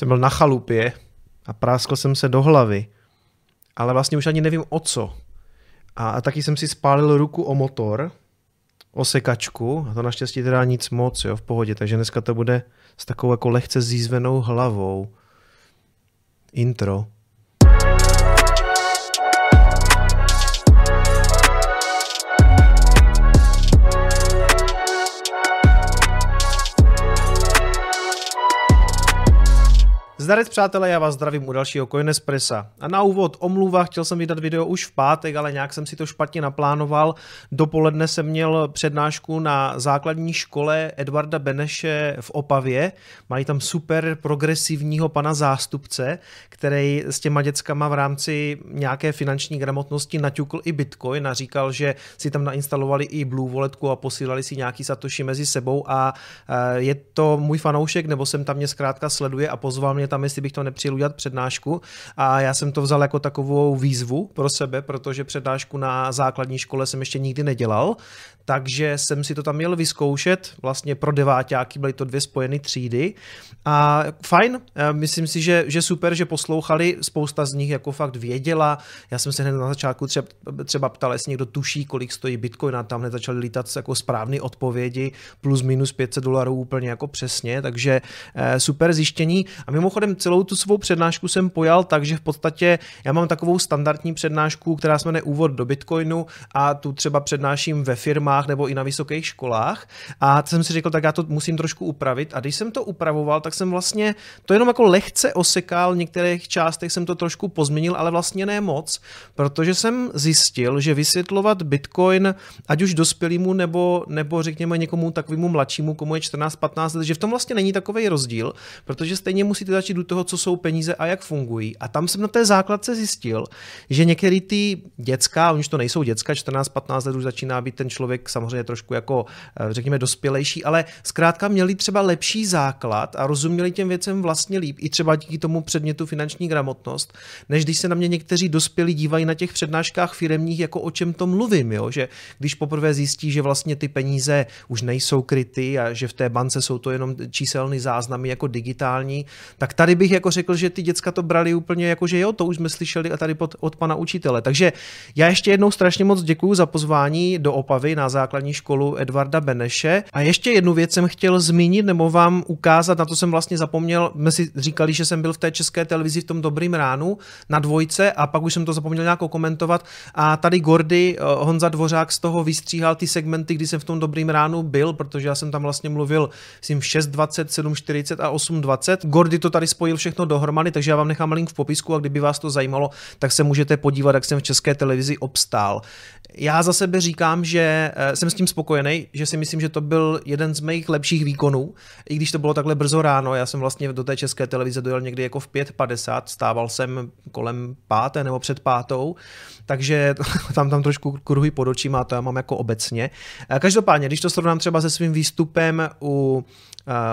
jsem byl na chalupě a práskl jsem se do hlavy, ale vlastně už ani nevím o co. A, a taky jsem si spálil ruku o motor, o sekačku, a to naštěstí teda nic moc, jo, v pohodě, takže dneska to bude s takovou jako lehce zízvenou hlavou. Intro. Zdarec přátelé, já vás zdravím u dalšího Coinespressa. A na úvod omluva, chtěl jsem vydat video už v pátek, ale nějak jsem si to špatně naplánoval. Dopoledne jsem měl přednášku na základní škole Edvarda Beneše v Opavě. Mají tam super progresivního pana zástupce, který s těma dětskama v rámci nějaké finanční gramotnosti naťukl i Bitcoin a říkal, že si tam nainstalovali i Blue Walletku a posílali si nějaký satoshi mezi sebou a je to můj fanoušek, nebo jsem tam mě zkrátka sleduje a pozval mě tam, jestli bych to nepřijel udělat přednášku. A já jsem to vzal jako takovou výzvu pro sebe, protože přednášku na základní škole jsem ještě nikdy nedělal, takže jsem si to tam měl vyzkoušet, vlastně pro deváťáky byly to dvě spojené třídy. A fajn, myslím si, že, že super, že poslouchali, spousta z nich jako fakt věděla, já jsem se hned na začátku třeba, třeba ptal, jestli někdo tuší, kolik stojí Bitcoin a tam hned začali lítat jako správné odpovědi, plus minus 500 dolarů úplně jako přesně, takže eh, super zjištění. A mimochodem celou tu svou přednášku jsem pojal tak, že v podstatě já mám takovou standardní přednášku, která se jmenuje Úvod do Bitcoinu a tu třeba přednáším ve firmách nebo i na vysokých školách. A jsem si řekl, tak já to musím trošku upravit. A když jsem to upravoval, tak jsem vlastně to jenom jako lehce osekal, v některých částech jsem to trošku pozměnil, ale vlastně ne moc, protože jsem zjistil, že vysvětlovat Bitcoin, ať už dospělému nebo, nebo řekněme někomu takovému mladšímu, komu je 14-15 let, že v tom vlastně není takový rozdíl, protože stejně musíte začít do toho, co jsou peníze a jak fungují. A tam jsem na té základce zjistil, že některé ty dětská, oni už to nejsou děcka, 14-15 let už začíná být ten člověk samozřejmě trošku jako, eh, řekněme, dospělejší, ale zkrátka měli třeba lepší základ a rozuměli těm věcem vlastně líp, i třeba díky tomu předmětu finanční gramotnost, než když se na mě někteří dospělí dívají na těch přednáškách firemních, jako o čem to mluvím, jo? že když poprvé zjistí, že vlastně ty peníze už nejsou kryty a že v té bance jsou to jenom číselné záznamy jako digitální, tak tady bych jako řekl, že ty děcka to brali úplně jako, že jo, to už jsme slyšeli a tady pod, od pana učitele. Takže já ještě jednou strašně moc děkuji za pozvání do Opavy na základní školu Edvarda Beneše. A ještě jednu věc jsem chtěl zmínit nebo vám ukázat, na to jsem vlastně zapomněl, my si říkali, že jsem byl v té české televizi v tom dobrým ránu na dvojce a pak už jsem to zapomněl nějak komentovat a tady Gordy, eh, Honza Dvořák z toho vystříhal ty segmenty, kdy jsem v tom dobrým ránu byl, protože já jsem tam vlastně mluvil myslím 6.20, 7.40 a 8.20. Gordy to tady spojil všechno dohromady, takže já vám nechám link v popisku a kdyby vás to zajímalo, tak se můžete podívat, jak jsem v české televizi obstál. Já za sebe říkám, že eh, jsem s tím spokojený, že si myslím, že to byl jeden z mých lepších výkonů, i když to bylo takhle brzo ráno, já jsem vlastně do té české televize dojel někdy jako v 5.50, stával jsem kolem páté nebo před pátou, takže tam tam trošku kruhy pod očima, to já mám jako obecně. Eh, každopádně, když to srovnám třeba se svým výstupem u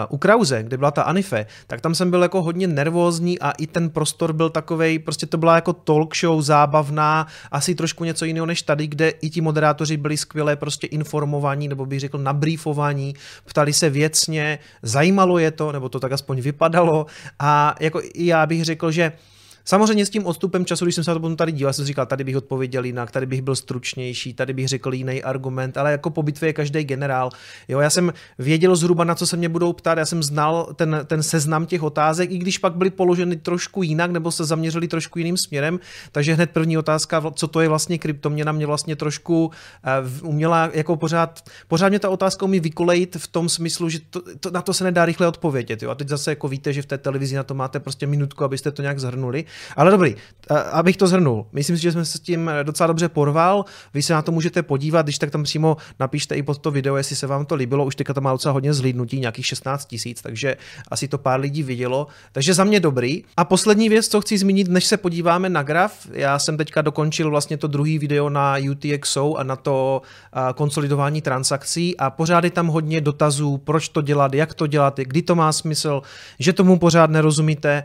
u Krause, kde byla ta Anife, tak tam jsem byl jako hodně nervózní a i ten prostor byl takovej, prostě to byla jako talk show, zábavná, asi trošku něco jiného než tady, kde i ti moderátoři byli skvěle prostě informovaní, nebo bych řekl nabrýfovaní, ptali se věcně, zajímalo je to, nebo to tak aspoň vypadalo. A jako já bych řekl, že Samozřejmě s tím odstupem času, když jsem se na to potom tady díval, jsem si říkal, tady bych odpověděl jinak, tady bych byl stručnější, tady bych řekl jiný argument, ale jako po bitvě je každý generál. Jo, já jsem věděl zhruba, na co se mě budou ptát, já jsem znal ten, ten seznam těch otázek, i když pak byly položeny trošku jinak nebo se zaměřili trošku jiným směrem, takže hned první otázka, co to je vlastně kryptoměna, mě vlastně trošku uh, uměla jako pořád, pořád mě ta otázka umí vykolejit v tom smyslu, že to, to, na to se nedá rychle odpovědět. Jo? A teď zase jako víte, že v té televizi na to máte prostě minutku, abyste to nějak zhrnuli. Ale dobrý, abych to zhrnul. Myslím si, že jsem se s tím docela dobře porval. Vy se na to můžete podívat, když tak tam přímo napište i pod to video, jestli se vám to líbilo. Už teďka to má docela hodně zhlídnutí, nějakých 16 tisíc, takže asi to pár lidí vidělo. Takže za mě dobrý. A poslední věc, co chci zmínit, než se podíváme na graf, já jsem teďka dokončil vlastně to druhý video na UTXO a na to konsolidování transakcí a pořád je tam hodně dotazů, proč to dělat, jak to dělat, kdy to má smysl, že tomu pořád nerozumíte.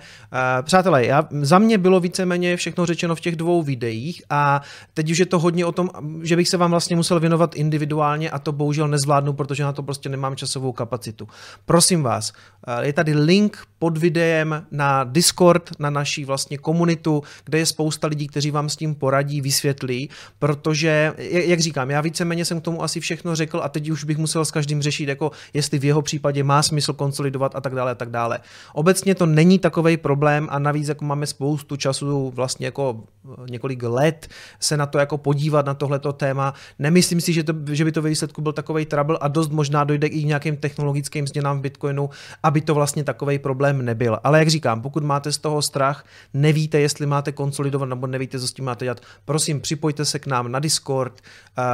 Přátelé, já, za mě bylo víceméně všechno řečeno v těch dvou videích a teď už je to hodně o tom, že bych se vám vlastně musel věnovat individuálně a to bohužel nezvládnu, protože na to prostě nemám časovou kapacitu. Prosím vás, eh, je tady link pod videem na Discord, na naší vlastně komunitu, kde je spousta lidí, kteří vám s tím poradí, vysvětlí, protože, jak říkám, já víceméně jsem k tomu asi všechno řekl a teď už bych musel s každým řešit, jako jestli v jeho případě má smysl konsolidovat a tak dále a tak dále. Obecně to není takový problém a navíc jako máme spoustu času, vlastně jako eh, několik let se na to jako podívat na tohleto téma. Nemyslím si, že, to, že by to ve výsledku byl takový trouble a dost možná dojde i k nějakým technologickým změnám v Bitcoinu, aby to vlastně takový problém nebyl. Ale jak říkám, pokud máte z toho strach, nevíte, jestli máte konsolidovat nebo nevíte, co s tím máte dělat, prosím, připojte se k nám na Discord, uh,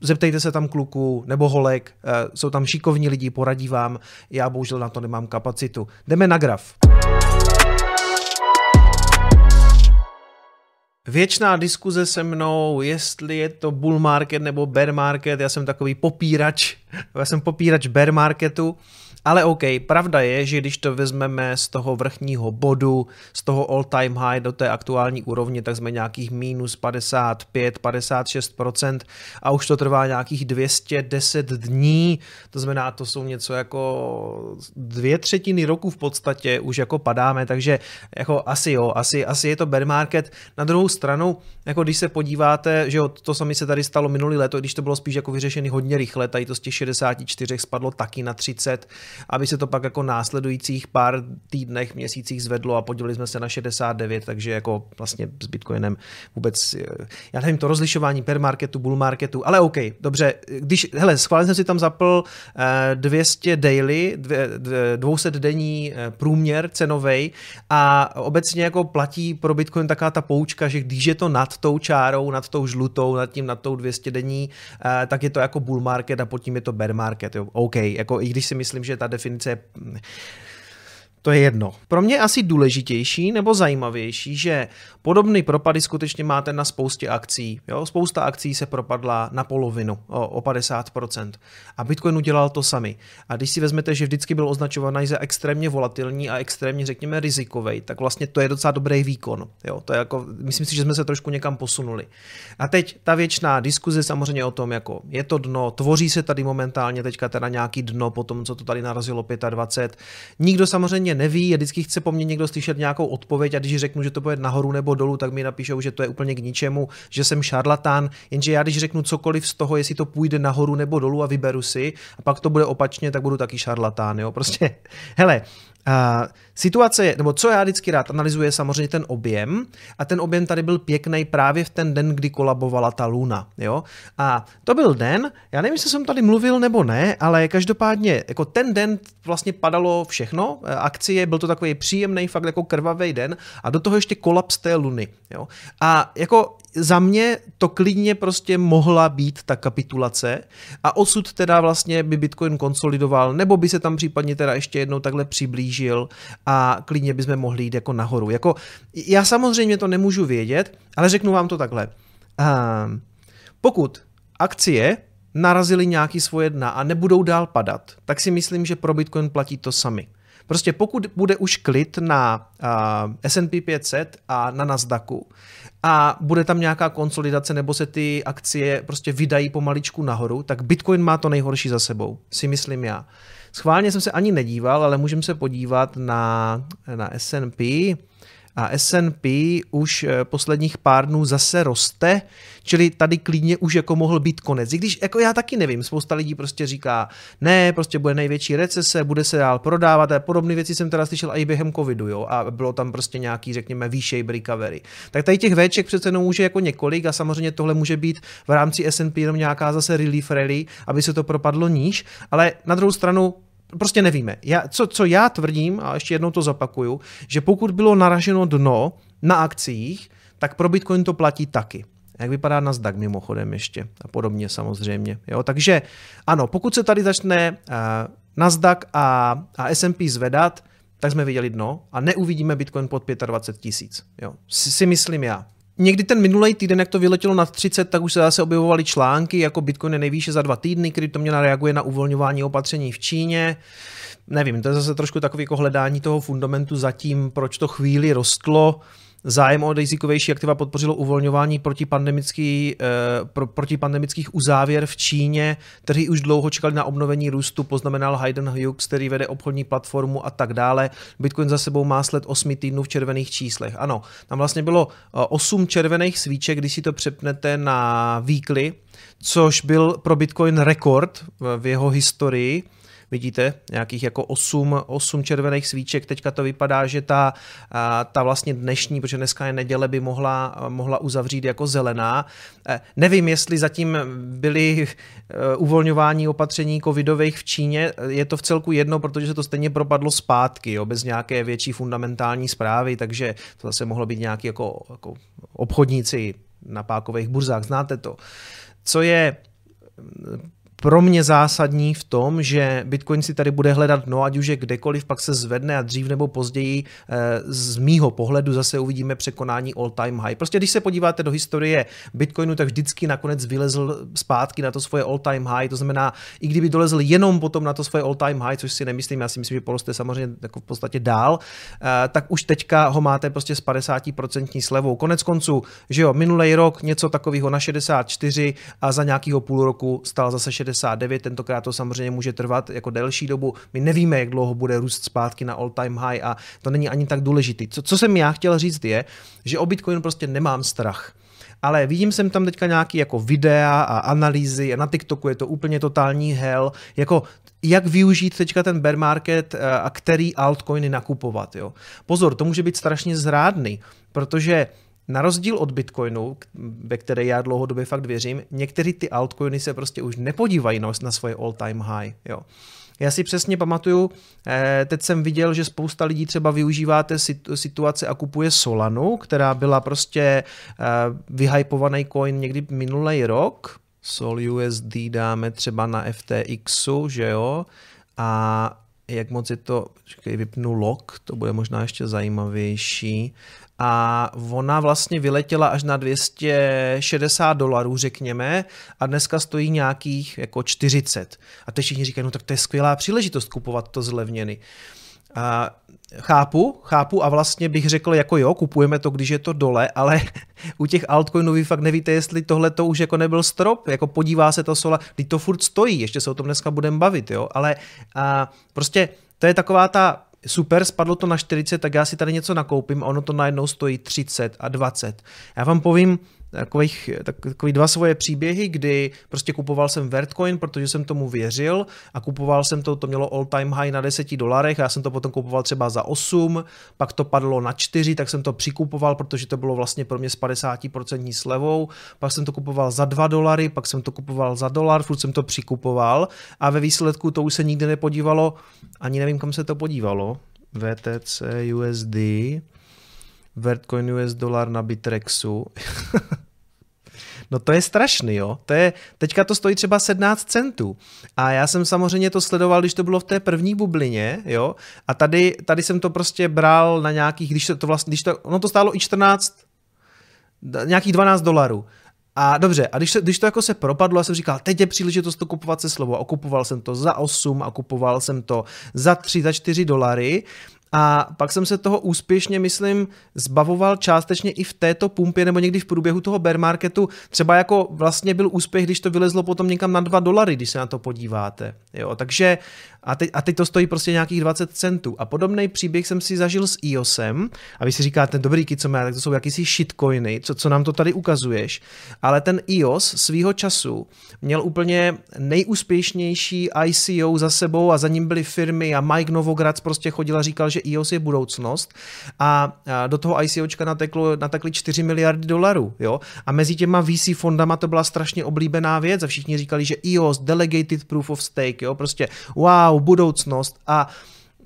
zeptejte se tam kluků nebo holek, uh, jsou tam šikovní lidi, poradí vám, já bohužel na to nemám kapacitu. Jdeme na graf. Věčná diskuze se mnou, jestli je to bull market nebo bear market, já jsem takový popírač, já jsem popírač bear marketu. Ale OK, pravda je, že když to vezmeme z toho vrchního bodu, z toho all-time high do té aktuální úrovně, tak jsme nějakých minus 55, 56% a už to trvá nějakých 210 dní, to znamená, to jsou něco jako dvě třetiny roku v podstatě už jako padáme, takže jako asi jo, asi, asi je to bear market. Na druhou stranu, jako když se podíváte, že jo, to sami se tady stalo minulý léto, když to bylo spíš jako vyřešený hodně rychle, tady to z těch 64 spadlo taky na 30, aby se to pak jako následujících pár týdnech, měsících zvedlo a podívali jsme se na 69, takže jako vlastně s Bitcoinem vůbec, eh, já nevím, to rozlišování per marketu, bull marketu, ale OK, dobře, když, hele, schválně jsem si tam zapl 200 eh, daily, 200 denní eh, průměr cenovej a obecně jako platí pro Bitcoin taká ta poučka, že když je to nad tou čárou, nad tou žlutou, nad tím, nad tou 200 denní, tak je to jako bull market a pod tím je to bear market, jo. OK, jako i když si myslím, že ta definitiv to je jedno. Pro mě asi důležitější nebo zajímavější, že podobný propady skutečně máte na spoustě akcí. Jo? Spousta akcí se propadla na polovinu, o, o 50%. A Bitcoin udělal to sami. A když si vezmete, že vždycky byl označovaný za extrémně volatilní a extrémně, řekněme, rizikový, tak vlastně to je docela dobrý výkon. Jo? To je jako, myslím si, že jsme se trošku někam posunuli. A teď ta věčná diskuze samozřejmě o tom, jako je to dno, tvoří se tady momentálně teďka teda nějaký dno po tom, co to tady narazilo 25. Nikdo samozřejmě neví a vždycky chce po mně někdo slyšet nějakou odpověď a když řeknu, že to bude nahoru nebo dolů, tak mi napíšou, že to je úplně k ničemu, že jsem šarlatán, jenže já když řeknu cokoliv z toho, jestli to půjde nahoru nebo dolů a vyberu si a pak to bude opačně, tak budu taky šarlatán, jo, prostě, hele, Uh, situace je, nebo co já vždycky rád analyzuje samozřejmě ten objem a ten objem tady byl pěkný právě v ten den, kdy kolabovala ta luna, jo. A to byl den, já nevím, jestli jsem tady mluvil nebo ne, ale každopádně jako ten den vlastně padalo všechno, e, akcie, byl to takový příjemný, fakt jako krvavý den a do toho ještě kolaps té luny, jo. A jako za mě to klidně prostě mohla být ta kapitulace a osud teda vlastně by Bitcoin konsolidoval, nebo by se tam případně teda ještě jednou takhle přiblížil a klidně bychom mohli jít jako nahoru. Jako, já samozřejmě to nemůžu vědět, ale řeknu vám to takhle. Um, pokud akcie narazily nějaký svoje dna a nebudou dál padat, tak si myslím, že pro Bitcoin platí to sami. Prostě pokud bude už klid na uh, S&P 500 a na Nasdaqu a bude tam nějaká konsolidace nebo se ty akcie prostě vydají pomaličku nahoru, tak Bitcoin má to nejhorší za sebou, si myslím já. Schválně jsem se ani nedíval, ale můžeme se podívat na, na S&P a S&P už eh, posledních pár dnů zase roste, čili tady klidně už jako mohl být konec. I když jako já taky nevím, spousta lidí prostě říká, ne, prostě bude největší recese, bude se dál prodávat a podobné věci jsem teda slyšel i během covidu, jo, a bylo tam prostě nějaký, řekněme, V-shape recovery. Tak tady těch Vček přece jenom může jako několik a samozřejmě tohle může být v rámci S&P jenom nějaká zase relief rally, aby se to propadlo níž, ale na druhou stranu prostě nevíme. Já, co, co já tvrdím, a ještě jednou to zapakuju, že pokud bylo naraženo dno na akcích, tak pro Bitcoin to platí taky. Jak vypadá Nasdaq mimochodem ještě a podobně samozřejmě. Jo? Takže ano, pokud se tady začne uh, Nasdaq a, a S&P zvedat, tak jsme viděli dno a neuvidíme Bitcoin pod 25 tisíc. Si, si myslím já. Někdy ten minulý týden, jak to vyletělo nad 30, tak už se zase objevovaly články, jako Bitcoin je nejvýše za dva týdny, kdy to měla reaguje na uvolňování opatření v Číně. Nevím, to je zase trošku takový jako hledání toho fundamentu zatím, proč to chvíli rostlo. Zájem o rizikovější aktiva podpořilo uvolňování protipandemický, eh, pro, protipandemických uzávěr v Číně, kteří už dlouho čekali na obnovení růstu, poznamenal Hayden Hughes, který vede obchodní platformu a tak dále. Bitcoin za sebou má sled 8 týdnů v červených číslech. Ano, tam vlastně bylo 8 červených svíček, když si to přepnete na weekly, což byl pro Bitcoin rekord v jeho historii vidíte, nějakých jako 8, 8 červených svíček. Teďka to vypadá, že ta, ta vlastně dnešní, protože dneska je neděle, by mohla, mohla uzavřít jako zelená. E, nevím, jestli zatím byly e, uvolňování opatření covidových v Číně. Je to v celku jedno, protože se to stejně propadlo zpátky, jo, bez nějaké větší fundamentální zprávy, takže to zase mohlo být nějaký jako, jako obchodníci na pákových burzách, znáte to. Co je pro mě zásadní v tom, že Bitcoin si tady bude hledat no, ať už je kdekoliv, pak se zvedne a dřív nebo později eh, z mýho pohledu zase uvidíme překonání all time high. Prostě když se podíváte do historie Bitcoinu, tak vždycky nakonec vylezl zpátky na to svoje all time high, to znamená, i kdyby dolezl jenom potom na to svoje all time high, což si nemyslím, já si myslím, že poroste samozřejmě jako v podstatě dál, eh, tak už teďka ho máte prostě s 50% slevou. Konec konců, že jo, minulý rok něco takového na 64 a za nějakého půl roku stál zase 60 69, tentokrát to samozřejmě může trvat jako delší dobu. My nevíme, jak dlouho bude růst zpátky na all time high a to není ani tak důležitý. Co, co jsem já chtěl říct je, že o Bitcoinu prostě nemám strach ale vidím jsem tam teďka nějaký jako videa a analýzy a na TikToku je to úplně totální hell, jako jak využít teďka ten bear market eh, a který altcoiny nakupovat. Jo. Pozor, to může být strašně zrádný, protože na rozdíl od Bitcoinu, ve které já dlouhodobě fakt věřím, některé ty altcoiny se prostě už nepodívají na, na svoje all-time high. Jo. Já si přesně pamatuju, eh, teď jsem viděl, že spousta lidí třeba využíváte situace a kupuje Solanu, která byla prostě eh, vyhypovaný coin někdy minulý rok. Sol USD dáme třeba na FTXu, že jo? A jak moc je to, počkej, vypnu log, to bude možná ještě zajímavější a ona vlastně vyletěla až na 260 dolarů, řekněme, a dneska stojí nějakých jako 40. A teď všichni říkají, no tak to je skvělá příležitost kupovat to zlevněny. A chápu, chápu a vlastně bych řekl jako jo, kupujeme to, když je to dole, ale u těch altcoinů vy fakt nevíte, jestli tohle to už jako nebyl strop, jako podívá se to sola, teď to furt stojí, ještě se o tom dneska budeme bavit, jo, ale a prostě to je taková ta super, spadlo to na 40, tak já si tady něco nakoupím a ono to najednou stojí 30 a 20. Já vám povím, takových, takový dva svoje příběhy, kdy prostě kupoval jsem Vertcoin, protože jsem tomu věřil a kupoval jsem to, to mělo all time high na 10 dolarech, já jsem to potom kupoval třeba za 8, pak to padlo na 4, tak jsem to přikupoval, protože to bylo vlastně pro mě s 50% slevou, pak jsem to kupoval za 2 dolary, pak jsem to kupoval za dolar, furt jsem to přikupoval a ve výsledku to už se nikdy nepodívalo, ani nevím, kam se to podívalo, VTC, USD, Vertcoin US dolar na Bitrexu. No to je strašný, jo. To je, teďka to stojí třeba 17 centů. A já jsem samozřejmě to sledoval, když to bylo v té první bublině, jo. A tady, tady jsem to prostě bral na nějakých, když to, vlastně, když to, ono to stálo i 14, nějakých 12 dolarů. A dobře, a když, když to jako se propadlo, já jsem říkal, teď je příležitost to kupovat se slovo. A kupoval jsem to za 8 a kupoval jsem to za 3, za 4 dolary. A pak jsem se toho úspěšně, myslím, zbavoval částečně i v této pumpě nebo někdy v průběhu toho bear marketu. Třeba jako vlastně byl úspěch, když to vylezlo potom někam na 2 dolary, když se na to podíváte. Jo, takže a teď, a teď to stojí prostě nějakých 20 centů. A podobný příběh jsem si zažil s EOSem a vy si říkáte, dobrý co má, tak to jsou jakýsi shitcoiny, co, co nám to tady ukazuješ. Ale ten EOS svýho času měl úplně nejúspěšnější ICO za sebou a za ním byly firmy a Mike Novogratz prostě chodil a říkal, že EOS je budoucnost a, do toho ICOčka nateklo, natekly 4 miliardy dolarů. Jo? A mezi těma VC fondama to byla strašně oblíbená věc a všichni říkali, že EOS, Delegated Proof of Stake, jo? prostě wow, budoucnost a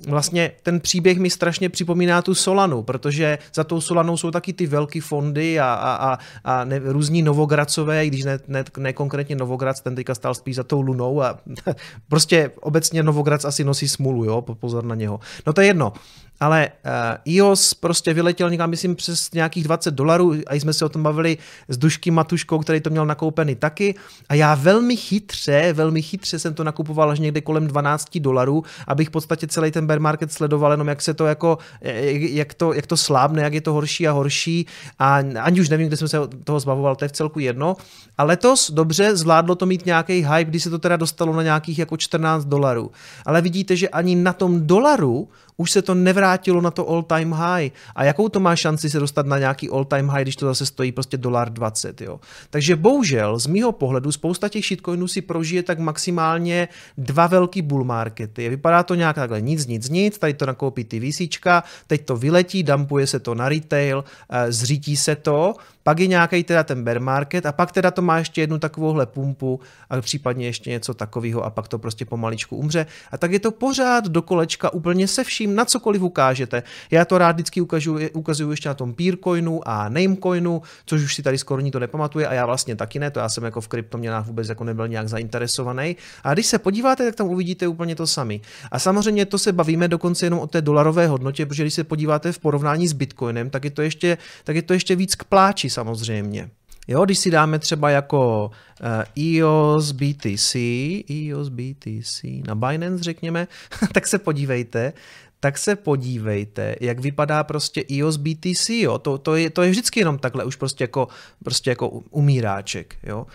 vlastně ten příběh mi strašně připomíná tu Solanu, protože za tou Solanou jsou taky ty velké fondy a, a, a, a ne, různí Novogracové, i když ne, ne, ne konkrétně Novograc, ten teďka stál spíš za tou Lunou a prostě obecně Novograc asi nosí smůlu, jo, pozor na něho. No to je jedno ale uh, iOS prostě vyletěl někam, myslím, přes nějakých 20 dolarů a jsme se o tom bavili s Dušky Matuškou, který to měl nakoupený taky a já velmi chytře, velmi chytře jsem to nakupoval až někde kolem 12 dolarů, abych v podstatě celý ten bear market sledoval jenom, jak se to jako, jak to, jak to slábne, jak je to horší a horší a ani už nevím, kde jsem se toho zbavoval, to je v celku jedno. A letos dobře zvládlo to mít nějaký hype, kdy se to teda dostalo na nějakých jako 14 dolarů. Ale vidíte, že ani na tom dolaru už se to nevrátilo na to all time high. A jakou to má šanci se dostat na nějaký all time high, když to zase stojí prostě dolar 20, jo. Takže bohužel z mýho pohledu spousta těch shitcoinů si prožije tak maximálně dva velký bull markety. Vypadá to nějak takhle nic, nic, nic, tady to nakoupí ty VCčka, teď to vyletí, dumpuje se to na retail, eh, zřítí se to, pak je nějaký teda ten bear market a pak teda to má ještě jednu takovouhle pumpu a případně ještě něco takového a pak to prostě pomaličku umře. A tak je to pořád do kolečka úplně se vším, na cokoliv ukážete. Já to rád vždycky ukazuju, ukazuju ještě na tom Peercoinu a Namecoinu, což už si tady skoro to nepamatuje a já vlastně taky ne, to já jsem jako v kryptoměnách vůbec jako nebyl nějak zainteresovaný. A když se podíváte, tak tam uvidíte úplně to sami. A samozřejmě to se bavíme dokonce jenom o té dolarové hodnotě, protože když se podíváte v porovnání s Bitcoinem, tak je to ještě, tak je to ještě víc k pláči samozřejmě. Jo, když si dáme třeba jako EOS BTC, EOS BTC na Binance řekněme, tak se podívejte, tak se podívejte, jak vypadá prostě EOS BTC, jo, to, to, je, to je vždycky jenom takhle, už prostě jako, prostě jako umíráček, jo.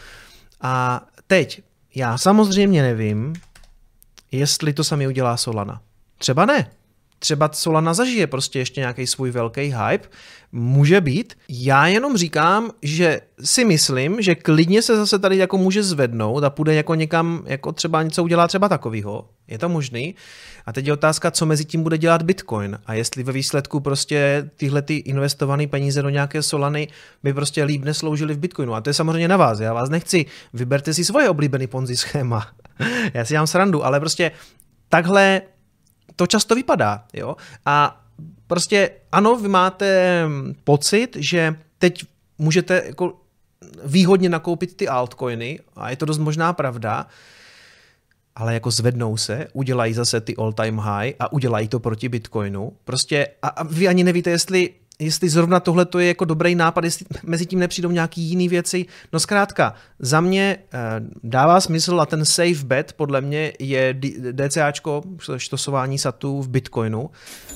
A teď, já samozřejmě nevím, jestli to sami udělá Solana. Třeba ne, třeba Solana zažije prostě ještě nějaký svůj velký hype, může být. Já jenom říkám, že si myslím, že klidně se zase tady jako může zvednout a půjde jako někam, jako třeba něco udělá třeba takovýho. Je to možný. A teď je otázka, co mezi tím bude dělat Bitcoin a jestli ve výsledku prostě tyhle ty investované peníze do nějaké Solany by prostě líp nesloužily v Bitcoinu. A to je samozřejmě na vás. Já vás nechci, vyberte si svoje oblíbené ponzi schéma. Já si dám srandu, ale prostě takhle to často vypadá. Jo? A prostě ano, vy máte pocit, že teď můžete jako výhodně nakoupit ty altcoiny a je to dost možná pravda, ale jako zvednou se, udělají zase ty all time high a udělají to proti Bitcoinu. Prostě a, a vy ani nevíte, jestli jestli zrovna tohle to je jako dobrý nápad, jestli mezi tím nepřijdou nějaký jiný věci. No zkrátka, za mě eh, dává smysl a ten safe bet podle mě je DCAčko, štosování satů v Bitcoinu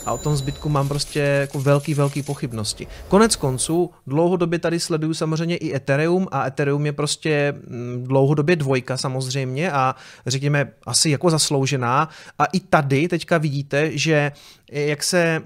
a o tom zbytku mám prostě jako velký, velký pochybnosti. Konec konců, dlouhodobě tady sleduju samozřejmě i Ethereum a Ethereum je prostě mm, dlouhodobě dvojka samozřejmě a řekněme asi jako zasloužená a i tady teďka vidíte, že jak se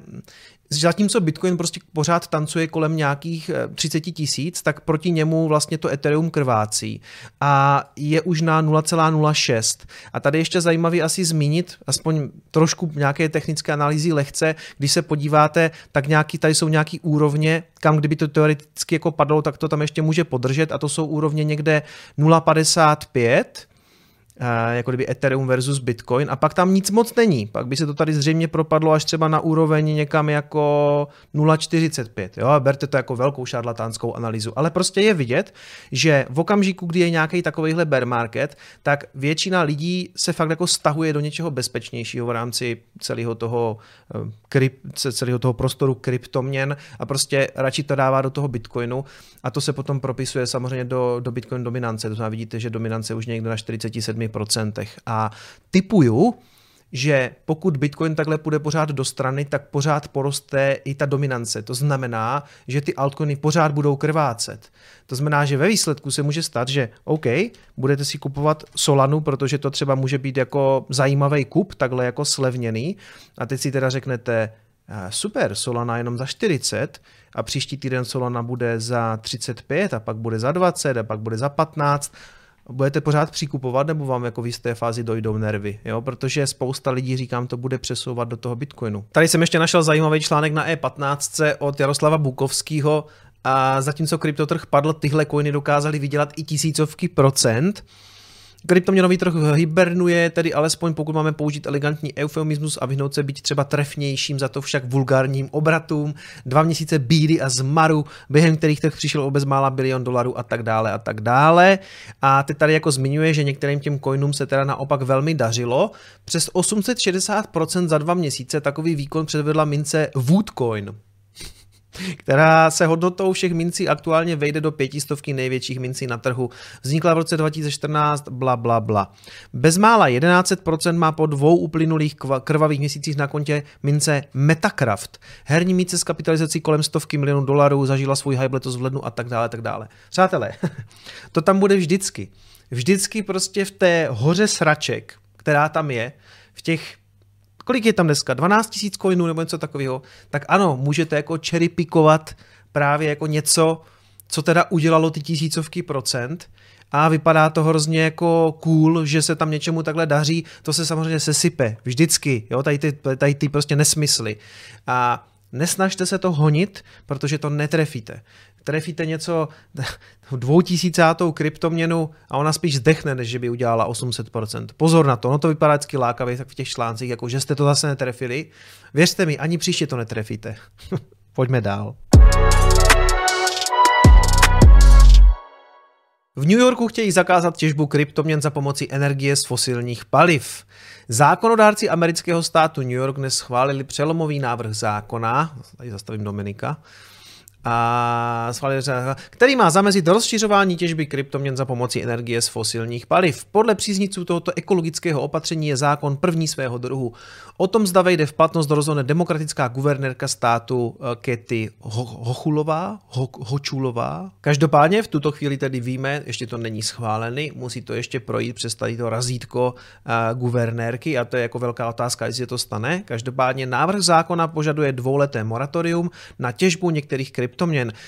Zatímco Bitcoin prostě pořád tancuje kolem nějakých 30 eh, tisíc, tak proti němu vlastně to Ethereum krvácí a je už na 0,06. A tady ještě zajímavý asi zmínit, aspoň trošku nějaké technické analýzy lehce, když se podíváte, tak nějaký, tady jsou nějaký úrovně, kam kdyby to teoreticky jako padlo, tak to tam ještě může podržet a to jsou úrovně někde 0,55 Eh, jako kdyby Ethereum versus Bitcoin a pak tam nic moc není. Pak by se to tady zřejmě propadlo až třeba na úroveň někam jako 0,45. Jo? Berte to jako velkou šarlatánskou analýzu. Ale prostě je vidět, že v okamžiku, kdy je nějaký takovýhle bear market, tak většina lidí se fakt jako stahuje do něčeho bezpečnějšího v rámci celého toho, eh, kryp, celého toho prostoru kryptoměn a prostě radši to dává do toho Bitcoinu a to se potom propisuje samozřejmě do, do Bitcoin dominance. To znamená, vidíte, že dominance už někde na 47 7%. A typuju, že pokud Bitcoin takhle půjde pořád do strany, tak pořád poroste i ta dominance. To znamená, že ty altcoiny pořád budou krvácet. To znamená, že ve výsledku se může stát, že OK, budete si kupovat Solanu, protože to třeba může být jako zajímavý kup, takhle jako slevněný. A teď si teda řeknete, eh, super, Solana jenom za 40 a příští týden Solana bude za 35 a pak bude za 20 a pak bude za 15 budete pořád přikupovat, nebo vám jako v jisté fázi dojdou nervy, jo? protože spousta lidí, říkám, to bude přesouvat do toho Bitcoinu. Tady jsem ještě našel zajímavý článek na E15 od Jaroslava Bukovského, a zatímco kryptotrh padl, tyhle coiny dokázali vydělat i tisícovky procent. Kryptoměnový trh hibernuje, tedy alespoň pokud máme použít elegantní eufemismus a vyhnout se být třeba trefnějším, za to však vulgárním obratům, dva měsíce bídy a zmaru, během kterých trh přišel o bezmála bilion dolarů a tak dále a tak dále. A teď tady jako zmiňuje, že některým těm coinům se teda naopak velmi dařilo. Přes 860% za dva měsíce takový výkon předvedla mince Woodcoin. Která se hodnotou všech mincí aktuálně vejde do pětistovky největších mincí na trhu. Vznikla v roce 2014, bla, bla, bla. Bezmála 11% má po dvou uplynulých krvavých měsících na kontě mince Metacraft. Herní mince s kapitalizací kolem stovky milionů dolarů zažila svůj hype letos v lednu a tak dále, tak dále. Přátelé, to tam bude vždycky. Vždycky prostě v té hoře sraček, která tam je, v těch kolik je tam dneska, 12 tisíc coinů nebo něco takového, tak ano, můžete jako cherry pikovat právě jako něco, co teda udělalo ty tisícovky procent. A vypadá to hrozně jako cool, že se tam něčemu takhle daří, to se samozřejmě sesype, vždycky, jo, tady ty, tady ty prostě nesmysly. A nesnažte se to honit, protože to netrefíte trefíte něco dvoutisícátou kryptoměnu a ona spíš zdechne, než že by udělala 800%. Pozor na to, no to vypadá vždycky lákavě tak v těch článcích, jako že jste to zase netrefili. Věřte mi, ani příště to netrefíte. Pojďme dál. V New Yorku chtějí zakázat těžbu kryptoměn za pomoci energie z fosilních paliv. Zákonodárci amerického státu New York dnes schválili přelomový návrh zákona, tady zastavím Dominika, a který má zamezit rozšiřování těžby kryptoměn za pomocí energie z fosilních paliv. Podle příznivců tohoto ekologického opatření je zákon první svého druhu. O tom zda vejde v platnost rozhodne demokratická guvernérka státu eh, Kety Hochulová, Ho, Hočulová. Každopádně v tuto chvíli tedy víme, ještě to není schválený, musí to ještě projít přes tady to razítko uh, guvernérky a to je jako velká otázka, jestli to stane. Každopádně návrh zákona požaduje dvouleté moratorium na těžbu některých kryptoměn,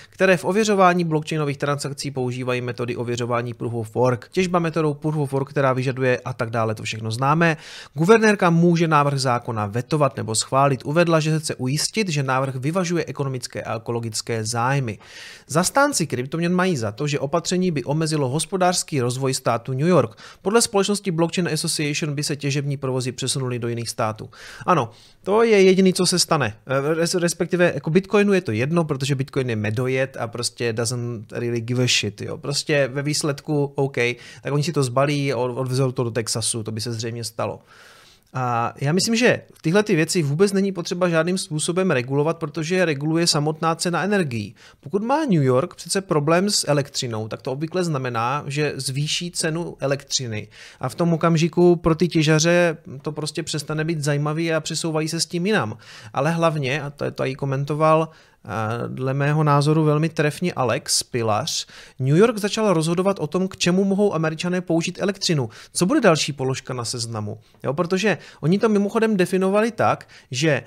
které v ověřování blockchainových transakcí používají metody ověřování proof of work. Těžba metodou proof of work, která vyžaduje a tak dále, to všechno známe. Guvernérka může návrh zákona zákona vetovat nebo schválit, uvedla, že se chce ujistit, že návrh vyvažuje ekonomické a ekologické zájmy. Zastánci kryptoměn mají za to, že opatření by omezilo hospodářský rozvoj státu New York. Podle společnosti Blockchain Association by se těžební provozy přesunuly do jiných států. Ano, to je jediný, co se stane. Eh, respektive jako Bitcoinu je to jedno, protože Bitcoin je medojet a prostě doesn't really give a shit. Jo. Prostě ve výsledku OK, tak oni si to zbalí a odvezou to do Texasu, to by se zřejmě stalo. A já myslím, že tyhle ty věci vůbec není potřeba žádným způsobem regulovat, protože je reguluje samotná cena energií. Pokud má New York přece problém s elektřinou, tak to obvykle znamená, že zvýší cenu elektřiny. A v tom okamžiku pro ty těžaře to prostě přestane být zajímavý a přesouvají se s tím jinam. Ale hlavně, a to je to i komentoval dle mého názoru velmi trefně Alex Pilař, New York začal rozhodovat o tom, k čemu mohou američané použít elektřinu. Co bude další položka na seznamu? Jo, protože oni to mimochodem definovali tak, že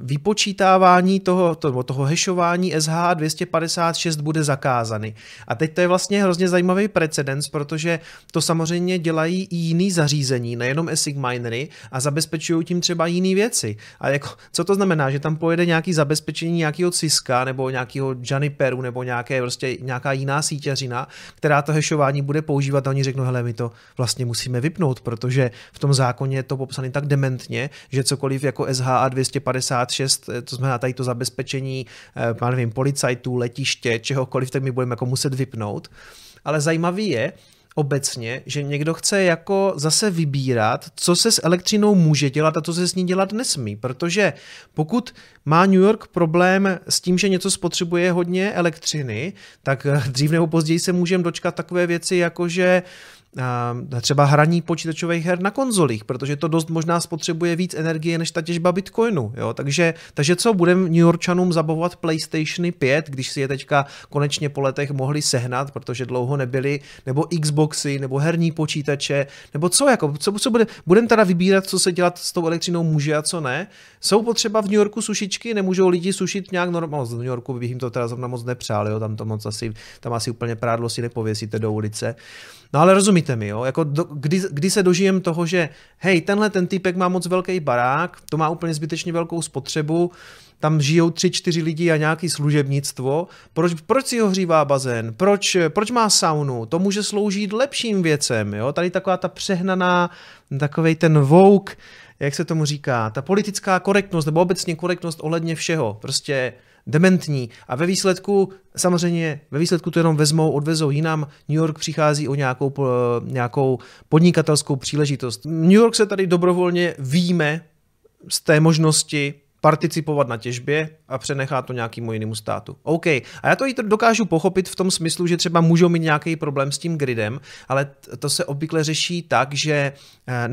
vypočítávání toho, toho, toho hešování SH 256 bude zakázaný. A teď to je vlastně hrozně zajímavý precedens, protože to samozřejmě dělají i jiný zařízení, nejenom ASIC minery a zabezpečují tím třeba jiné věci. A jako, co to znamená, že tam pojede nějaký zabezpečení nějakého Ciska nebo nějakého Juniperu nebo nějaké, prostě nějaká jiná sítěřina, která to hešování bude používat a oni řeknou, hele, my to vlastně musíme vypnout, protože v tom zákoně je to popsané tak dementně, že cokoliv jako SHA 256 56, eh, to znamená tady to zabezpečení, eh, já nevím, policajtů, letiště, čehokoliv, tak my budeme jako muset vypnout. Ale zajímavý je, obecně, že někdo chce jako zase vybírat, co se s elektřinou může dělat a co se s ní dělat nesmí, protože pokud má New York problém s tím, že něco spotřebuje hodně elektřiny, tak eh, dřív nebo později se můžeme dočkat takové věci, jako že třeba hraní počítačových her na konzolích, protože to dost možná spotřebuje víc energie než ta těžba Bitcoinu. Jo? Takže, takže co, budeme New Yorkčanům zabavovat PlayStationy 5, když si je teďka konečně po letech mohli sehnat, protože dlouho nebyli, nebo Xboxy, nebo herní počítače, nebo co, jako, co, co bude, budeme teda vybírat, co se dělat s tou elektřinou může a co ne. Jsou potřeba v New Yorku sušičky, nemůžou lidi sušit nějak normálně, v New Yorku bych jim to teda zrovna moc nepřál, jo? tam to moc asi, tam asi úplně prádlo si nepověsíte do ulice. No ale rozumíte mi, jo? Jako do, kdy, kdy se dožijem toho, že hej, tenhle ten typek má moc velký barák, to má úplně zbytečně velkou spotřebu, tam žijou tři, čtyři lidi a nějaký služebnictvo. Proč, proč si ohřívá bazén? Proč, proč má saunu? To může sloužit lepším věcem. Jo? Tady taková ta přehnaná, takovej ten vouk, jak se tomu říká, ta politická korektnost nebo obecně korektnost ohledně všeho. Prostě dementní a ve výsledku, samozřejmě ve výsledku to jenom vezmou, odvezou jinam, New York přichází o nějakou, nějakou podnikatelskou příležitost. New York se tady dobrovolně výjme z té možnosti participovat na těžbě a přenechá to nějakému jinému státu. OK. A já to i dokážu pochopit v tom smyslu, že třeba můžou mít nějaký problém s tím gridem, ale to se obvykle řeší tak, že, eh,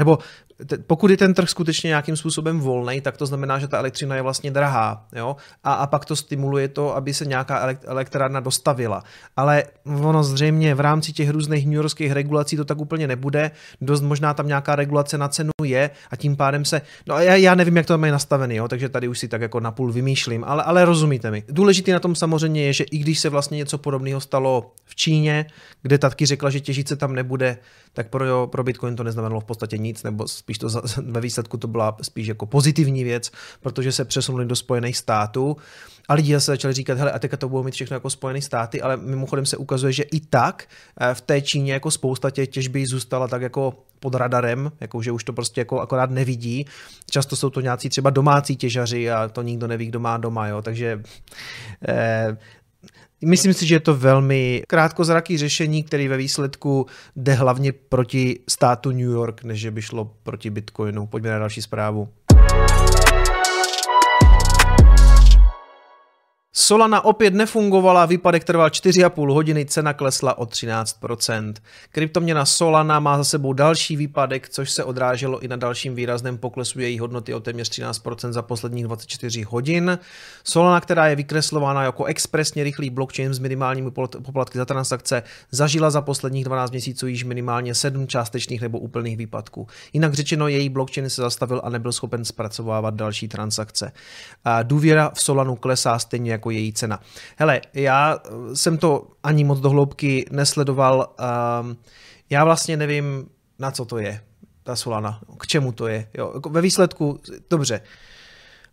nebo pokud je ten trh skutečně nějakým způsobem volný, tak to znamená, že ta elektřina je vlastně drahá. Jo? A, a pak to stimuluje to, aby se nějaká elektrárna dostavila. Ale ono zřejmě v rámci těch různých newyorských regulací to tak úplně nebude. Dost možná tam nějaká regulace na cenu je a tím pádem se. No já, já nevím, jak to mají nastavený, jo? takže tady už si tak jako napůl vymýšlím, ale, ale rozumíte mi. Důležitý na tom samozřejmě je, že i když se vlastně něco podobného stalo v Číně, kde tatky řekla, že těžit tam nebude, tak pro, pro Bitcoin to neznamenalo v podstatě nic, nebo spíš to ve výsledku to byla spíš jako pozitivní věc, protože se přesunuli do Spojených států a lidi zase začali říkat, hele, a teďka to budou mít všechno jako Spojené státy, ale mimochodem se ukazuje, že i tak eh, v té Číně jako spousta těch těžby zůstala tak jako pod radarem, jako že už to prostě jako akorát nevidí. Často jsou to nějací třeba domácí těžaři a to nikdo neví, kdo má doma, jo, takže eh, Myslím si, že je to velmi krátkozraký řešení, který ve výsledku jde hlavně proti státu New York, než by šlo proti Bitcoinu. Pojďme na další zprávu. Solana opět nefungovala, výpadek trval 4,5 hodiny, cena klesla o 13%. Kryptoměna Solana má za sebou další výpadek, což se odráželo i na dalším výrazném poklesu její hodnoty o téměř 13% za posledních 24 hodin. Solana, která je vykreslována jako expresně rychlý blockchain s minimálními poplatky za transakce, zažila za posledních 12 měsíců již minimálně 7 částečných nebo úplných výpadků. Jinak řečeno, její blockchain se zastavil a nebyl schopen zpracovávat další transakce. A důvěra v Solanu klesá stejně jako její cena. Hele, já jsem to ani moc dohloubky nesledoval, um, já vlastně nevím, na co to je, ta Solana, k čemu to je. Jo, jako ve výsledku, dobře,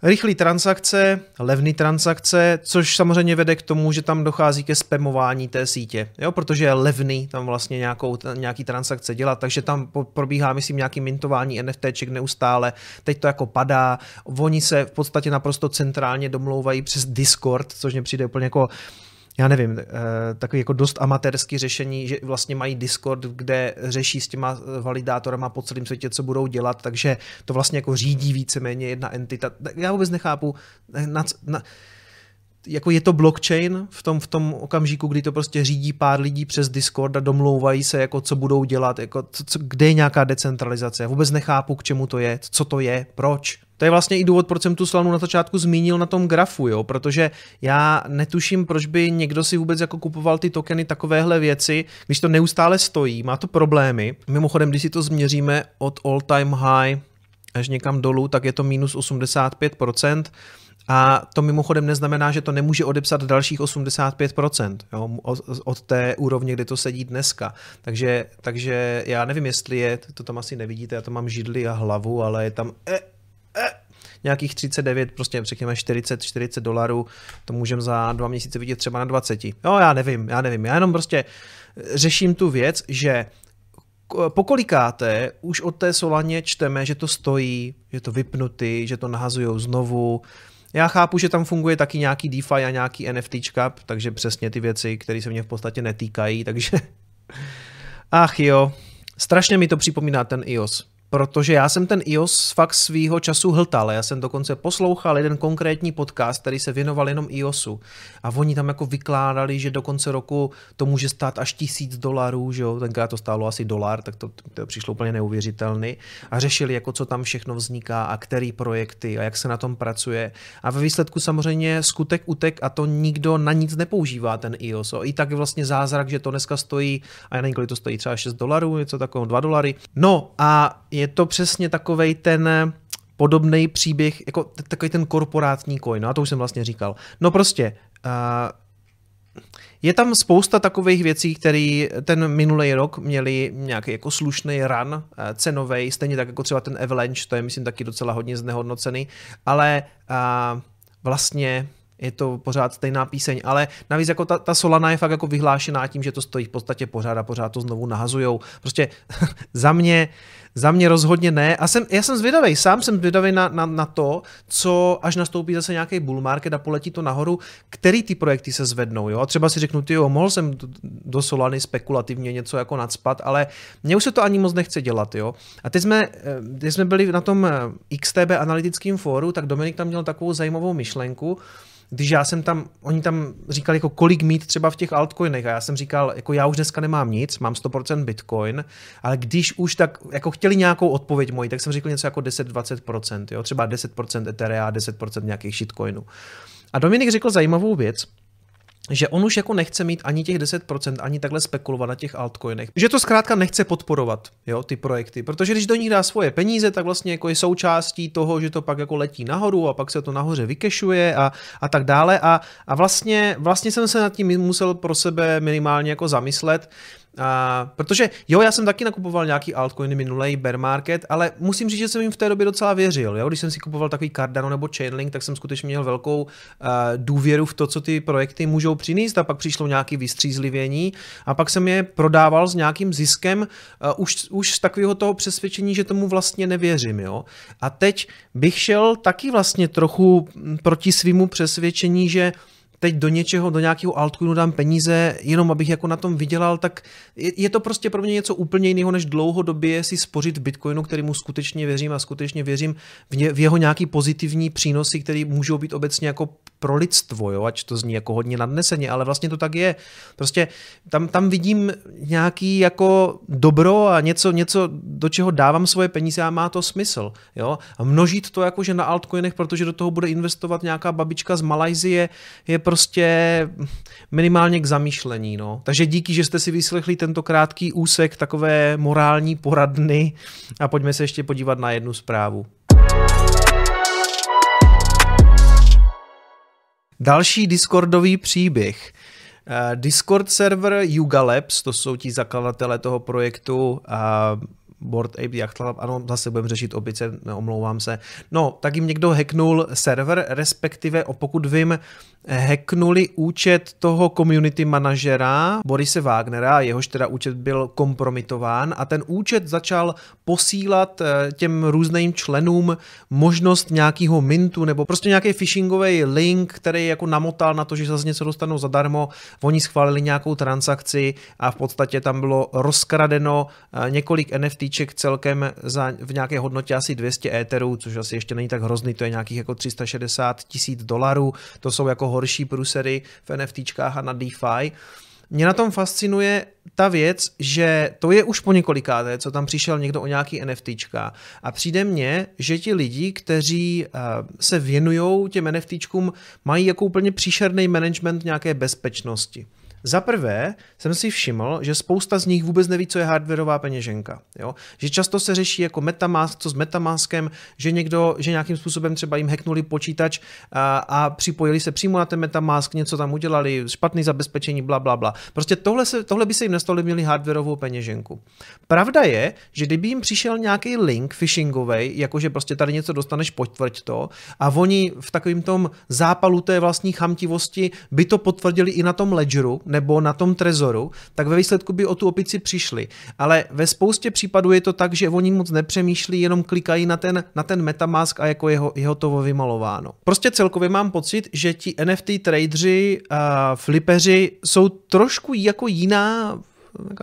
Rychlé transakce, levné transakce, což samozřejmě vede k tomu, že tam dochází ke spamování té sítě, jo, protože je levný tam vlastně nějakou, nějaký transakce dělat, takže tam probíhá, myslím, nějaký mintování NFTček neustále, teď to jako padá, oni se v podstatě naprosto centrálně domlouvají přes Discord, což mě přijde úplně jako já nevím, eh, takový jako dost amatérský řešení, že vlastně mají Discord, kde řeší s těma eh, validátorama po celém světě, co budou dělat, takže to vlastně jako řídí víceméně jedna entita. Já vůbec nechápu, eh, na, na, jako je to blockchain v tom, v tom okamžiku, kdy to prostě řídí pár lidí přes Discord a domlouvají se, jako co budou dělat, jako co, co, kde je nějaká decentralizace. Já vůbec nechápu, k čemu to je, co to je, proč. To je vlastně i důvod, proč jsem tu slanu na začátku zmínil na tom grafu, jo? protože já netuším, proč by někdo si vůbec jako kupoval ty tokeny takovéhle věci, když to neustále stojí, má to problémy. Mimochodem, když si to změříme od all time high až někam dolů, tak je to minus 85%. A to mimochodem neznamená, že to nemůže odepsat dalších 85% jo, od té úrovně, kde to sedí dneska. Takže, takže já nevím, jestli je, to tam asi nevidíte, já to mám židli a hlavu, ale je tam e, e, nějakých 39, prostě řekněme 40, 40 dolarů, to můžeme za dva měsíce vidět třeba na 20. Jo, já nevím, já nevím, já jenom prostě řeším tu věc, že pokolikáte už od té Solaně čteme, že to stojí, že to vypnutý, že to nahazujou znovu, já chápu, že tam funguje taky nějaký DeFi a nějaký NFTčka, takže přesně ty věci, které se mě v podstatě netýkají, takže... Ach jo, strašně mi to připomíná ten iOS protože já jsem ten iOS fakt svýho času hltal. Já jsem dokonce poslouchal jeden konkrétní podcast, který se věnoval jenom iOSu. A oni tam jako vykládali, že do konce roku to může stát až tisíc dolarů, že jo, tenkrát to stálo asi dolar, tak to, to přišlo úplně neuvěřitelný. A řešili, jako co tam všechno vzniká a který projekty a jak se na tom pracuje. A ve výsledku samozřejmě skutek utek a to nikdo na nic nepoužívá, ten iOS. I tak je vlastně zázrak, že to dneska stojí, a já nevím, kolik to stojí, třeba 6 dolarů, něco takového, 2 dolary. No a je je to přesně takovej ten eh, podobný příběh, jako takový ten korporátní coin, no a to už jsem vlastně říkal. No prostě, uh, je tam spousta takových věcí, které ten minulý rok měli nějaký jako slušný run uh, cenový, stejně tak jako třeba ten Avalanche, to je myslím taky docela hodně znehodnocený, ale uh, vlastně je to pořád stejná píseň, ale navíc jako ta, ta Solana je fakt jako vyhlášená tím, že to stojí v podstatě pořád a pořád to znovu nahazujou. Prostě za mě Za mě rozhodně ne. A jsem, já jsem zvědavý, sám jsem zvědavý na, na, na to, co až nastoupí zase nějaký bull market a poletí to nahoru, který ty projekty se zvednou. Jo? A třeba si řeknu, ty jo, mohl jsem do Solany spekulativně něco jako nadspat, ale mně už se to ani moc nechce dělat. Jo? A teď jsme, eh, jsme byli na tom eh, XTB analytickém fóru, tak Dominik tam měl takovou zajímavou myšlenku, když já jsem tam, oni tam říkali, jako kolik mít třeba v těch altcoinech a já jsem říkal, jako já už dneska nemám nic, mám 100% bitcoin, ale když už tak, jako chtěli nějakou odpověď moji, tak jsem říkal něco jako 10-20%, jo, třeba 10% Etherea, 10% nějakých shitcoinů. A Dominik řekl zajímavou věc, že on už jako nechce mít ani těch 10%, ani takhle spekulovat na těch altcoinech. Že to zkrátka nechce podporovat, jo, ty projekty, protože když do nich dá svoje peníze, tak vlastně jako je součástí toho, že to pak jako letí nahoru a pak se to nahoře vykešuje a, a tak dále. A, a vlastně, vlastně jsem se nad tím musel pro sebe minimálně jako zamyslet, a, protože jo, já jsem taky nakupoval nějaký altcoiny minulej bear market, ale musím říct, že jsem jim v té době docela věřil. Jo? Když jsem si kupoval takový Cardano nebo Chainlink, tak jsem skutečně měl velkou uh, důvěru v to, co ty projekty můžou přinést a pak přišlo nějaký vystřízlivění a pak jsem je prodával s nějakým ziskem uh, už, už z takového toho přesvědčení, že tomu vlastně nevěřím. Jo? A teď bych šel taky vlastně trochu proti svýmu přesvědčení, že teď do něčeho, do nějakého altcoinu dám peníze, jenom abych jako na tom vydělal, tak je, je to prostě pro mě něco úplně jiného, než dlouhodobě si spořit v Bitcoinu, kterýmu skutečně věřím a skutečně věřím v, ně, v jeho nějaký pozitivní přínosy, které můžou být obecně jako pro lidstvo, jo, ať to zní jako hodně nadneseně, ale vlastně to tak je. Prostě tam, tam vidím nějaký jako dobro a něco, něco, do čeho dávám svoje peníze a má to smysl. Jo? A množit to jakože na altcoinech, protože do toho bude investovat nějaká babička z Malajzie, je prostě minimálně k zamýšlení. No. Takže díky, že jste si vyslechli tento krátký úsek takové morální poradny a pojďme se ještě podívat na jednu zprávu. Další Discordový příběh. Eh, Discord server Yuga Labs, to jsou ti zakladatelé toho projektu, Board Ape Yacht Club, ano, zase budeme řešit opice, omlouvám se. No, tak jim někdo hacknul server, respektive, pokud vím, hacknuli účet toho community manažera Borise Wagnera, jehož teda účet byl kompromitován a ten účet začal posílat eh, těm různým členům možnost nějakého mintu nebo prostě nějaký phishingový link, který jako namotal na to, že zase něco dostanou zadarmo. Oni schválili nějakou transakci a v podstatě tam bylo rozkradeno eh, několik NFTček celkem za, v nějaké hodnotě asi 200 éterů, což asi ještě není tak hrozný, to je nějakých jako 360 tisíc dolarů. To jsou jako horší průsery v NFTčkách a na DeFi. Mě na tom fascinuje ta věc, že to je už po několikáté, co tam přišel někdo o nějaký NFTčka a přijde mně, že ti lidi, kteří uh, se věnují těm NFTčkům, mají jako úplně příšerný management nějaké bezpečnosti. Za prvé jsem si všiml, že spousta z nich vůbec neví, co je hardwareová peněženka. Jo? Že často se řeší jako Metamask, co s Metamaskem, že někdo, že nějakým způsobem třeba jim hacknuli počítač a, a připojili se přímo na ten Metamask, něco tam udělali, špatný zabezpečení, bla, bla, bla. Prostě tohle, se, tohle by se jim nestalo, měli hardwareovou peněženku. Pravda je, že kdyby jim přišel nějaký link phishingový, jakože prostě tady něco dostaneš, potvrď to, a oni v takovém tom zápalu té vlastní chamtivosti by to potvrdili i na tom ledgeru, nebo na tom trezoru, tak ve výsledku by o tu opici přišli. Ale ve spoustě případů je to tak, že oni moc nepřemýšlí, jenom klikají na ten, na ten metamask a jako jeho, jeho to vymalováno. Prostě celkově mám pocit, že ti NFT tradeři a flipeři jsou trošku jako jiná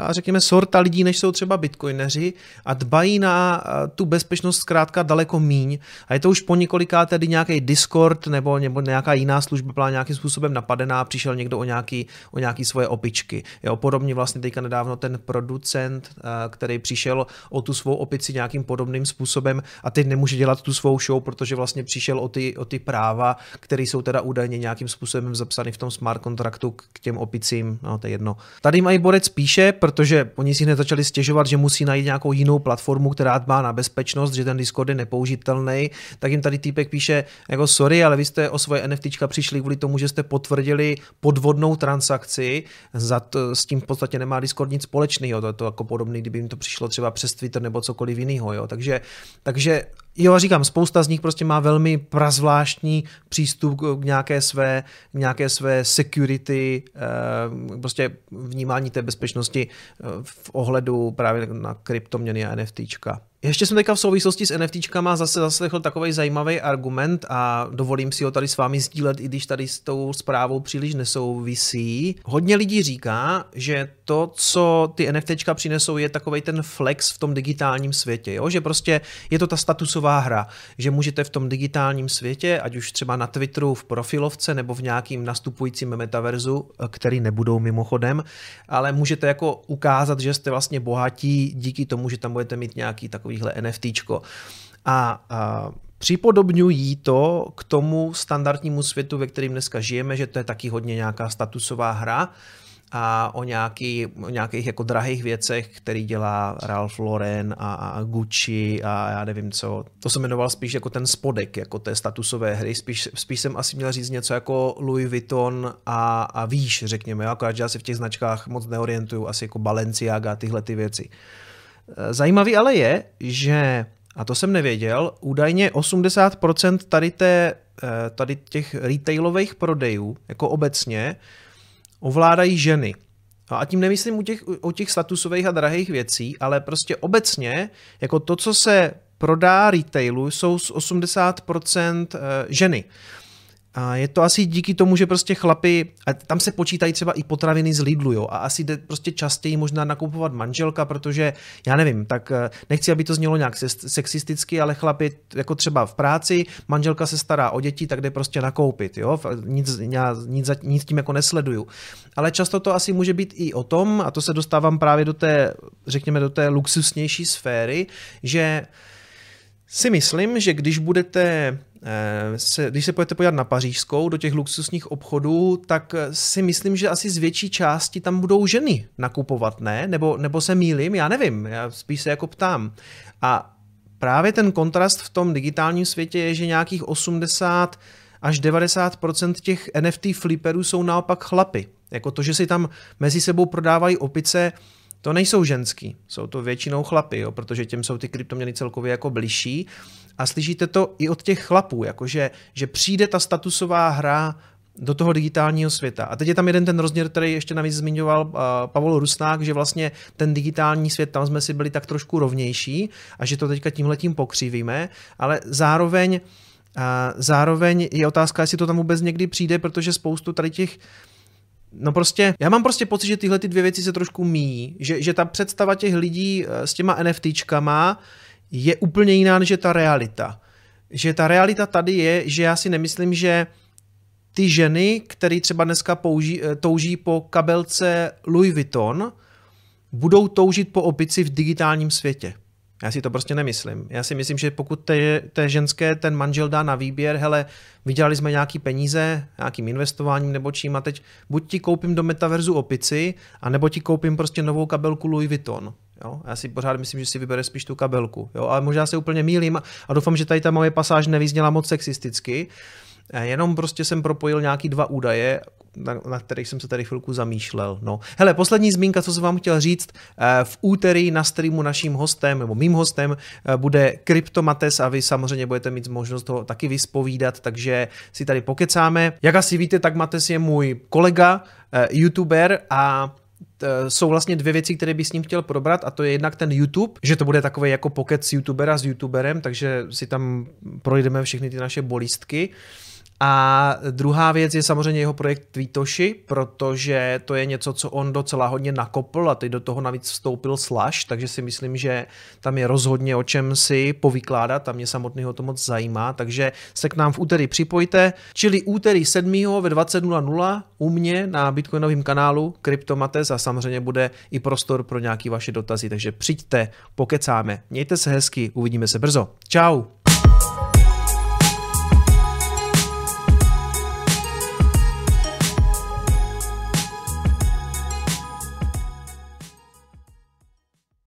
řekněme, sorta lidí, než jsou třeba bitcoineři a dbají na tu bezpečnost zkrátka daleko míň. A je to už po několiká tedy nějaký Discord nebo, nebo nějaká jiná služba byla nějakým způsobem napadená, přišel někdo o nějaký, o nějaký svoje opičky. Jo, podobně vlastně teďka nedávno ten producent, který přišel o tu svou opici nějakým podobným způsobem a teď nemůže dělat tu svou show, protože vlastně přišel o ty, o ty práva, které jsou teda údajně nějakým způsobem zapsány v tom smart kontraktu k těm opicím. No, to je jedno. Tady mají Borec píše, píše, protože oni si hned začali stěžovat, že musí najít nějakou jinou platformu, která dbá na bezpečnost, že ten Discord je nepoužitelný, tak jim tady týpek píše, jako sorry, ale vy jste o svoje NFTčka přišli kvůli tomu, že jste potvrdili podvodnou transakci, za to, s tím v podstatě nemá Discord nic společného, to je to jako podobný, kdyby jim to přišlo třeba přes Twitter nebo cokoliv jiného, jo. Takže, takže Jo, říkám, spousta z nich prostě má velmi prazvláštní přístup k nějaké své, k nějaké své security, eh, prostě vnímání té bezpečnosti eh, v ohledu právě na kryptoměny a NFTčka. Ještě jsem teďka v souvislosti s NFTčkama zase zaslechl takový zajímavý argument a dovolím si ho tady s vámi sdílet, i když tady s tou zprávou příliš nesouvisí. Hodně lidí říká, že to, co ty NFTčka přinesou, je takový ten flex v tom digitálním světě, jo? že prostě je to ta statusová hra, že můžete v tom digitálním světě, ať už třeba na Twitteru v profilovce nebo v nějakým nastupujícím metaverzu, který nebudou mimochodem, ale můžete jako ukázat, že jste vlastně bohatí díky tomu, že tam budete mít nějaký takový takovýhle NFTčko. A, a připodobňují to k tomu standardnímu světu, ve kterém dneska žijeme, že to je taky hodně nějaká statusová hra a o, nějaký, o nějakých jako drahých věcech, který dělá Ralph Lauren a, a Gucci a já nevím co. To se jmenoval spíš jako ten spodek, jako té statusové hry. Spíš, spíš jsem asi měl říct něco jako Louis Vuitton a, a výš, řekněme. Akorát, že já se v těch značkách moc neorientuju, asi jako Balenciaga a tyhle ty věci. Zajímavý ale je, že, a to jsem nevěděl, údajně 80% tady, té, eh, tady těch retailových prodejů, jako obecně, ovládají ženy. A tím nemyslím u těch, o těch statusových a drahých věcí, ale prostě obecně, jako to, co se prodá retailu, jsou z 80% eh, ženy. A je to asi díky tomu, že prostě chlapy, a tam se počítají třeba i potraviny z Lidlu, jo, a asi jde prostě častěji možná nakupovat manželka, protože já nevím, tak eh, nechci, aby to znělo nějak sexisticky, ale chlapy jako třeba v práci, manželka se stará o děti, tak jde prostě nakoupit, jo, nic, já, nic, nic tím jako nesleduju. Ale často to asi může být i o tom, a to se dostávám právě do té, řekněme, do té luxusnější sféry, že si myslím, že když budete se, když se pojďte podívat na pařížskou, do těch luxusních obchodů, tak si myslím, že asi z větší části tam budou ženy nakupovat, ne? Nebo, nebo se mýlim, já nevím, já spíš se jako ptám. A právě ten kontrast v tom digitálním světě je, že nějakých 80 až 90% těch NFT flipperů jsou naopak chlapy. Jako to, že si tam mezi sebou prodávají opice, to nejsou ženský, jsou to většinou chlapy, jo, protože těm jsou ty kryptoměny celkově jako bližší a slyšíte to i od těch chlapů, jakože že přijde ta statusová hra do toho digitálního světa. A teď je tam jeden ten rozměr, který ještě navíc zmiňoval uh, Pavel Rusnák, že vlastně ten digitální svět, tam jsme si byli tak trošku rovnější a že to teďka tímhletím pokřivíme, ale zároveň a zároveň je otázka, jestli to tam vůbec někdy přijde, protože spoustu tady těch No prostě, já mám prostě pocit, že tyhle ty dvě věci se trošku míjí, že, že ta představa těch lidí eh, s těma NFTčkama je úplně jiná než je ta realita. Že ta realita tady je, že já si nemyslím, že ty ženy, které třeba dneska použí, eh, touží po kabelce Louis Vuitton, budou toužit po opici v digitálním světě. Já si to prostě nemyslím. Já si myslím, že pokud té, té ženské ten manžel dá na výběr, hele, vydělali jsme nějaký peníze, nějakým investováním nebo čím a teď buď ti koupím do metaverzu opici, anebo ti koupím prostě novou kabelku Louis Vuitton. Jo? Já si pořád myslím, že si vybere spíš tu kabelku. Jo? Ale možná se úplně mýlím a doufám, že tady ta moje pasáž nevyzněla moc sexisticky. Eh, jenom prostě jsem propojil nějaký dva údaje, na, na kterých jsem se tady chvilku zamýšlel. No. Hele, poslední zmínka, co jsem vám chtěl říct, eh, v úterý na streamu naším hostem, nebo mým hostem, eh, bude Kryptomates a vy samozřejmě budete mít možnost toho taky vyspovídat, takže si tady pokecáme. Jak asi víte, tak Mates je můj kolega, youtuber a jsou vlastně dvě věci, které bych s ním chtěl probrat a to je jednak ten YouTube, že to bude takový jako pokec youtubera s youtuberem, takže si tam projdeme všechny ty naše bolístky. A druhá věc je samozřejmě jeho projekt Tweetoshi, protože to je něco, co on docela hodně nakopl a teď do toho navíc vstoupil Slash, takže si myslím, že tam je rozhodně o čem si povykládat a mě samotného to moc zajímá, takže se k nám v úterý připojte, čili úterý 7. ve 20.00 u mě na Bitcoinovém kanálu Kryptomates a samozřejmě bude i prostor pro nějaké vaše dotazy, takže přijďte, pokecáme. Mějte se hezky, uvidíme se brzo. Ciao.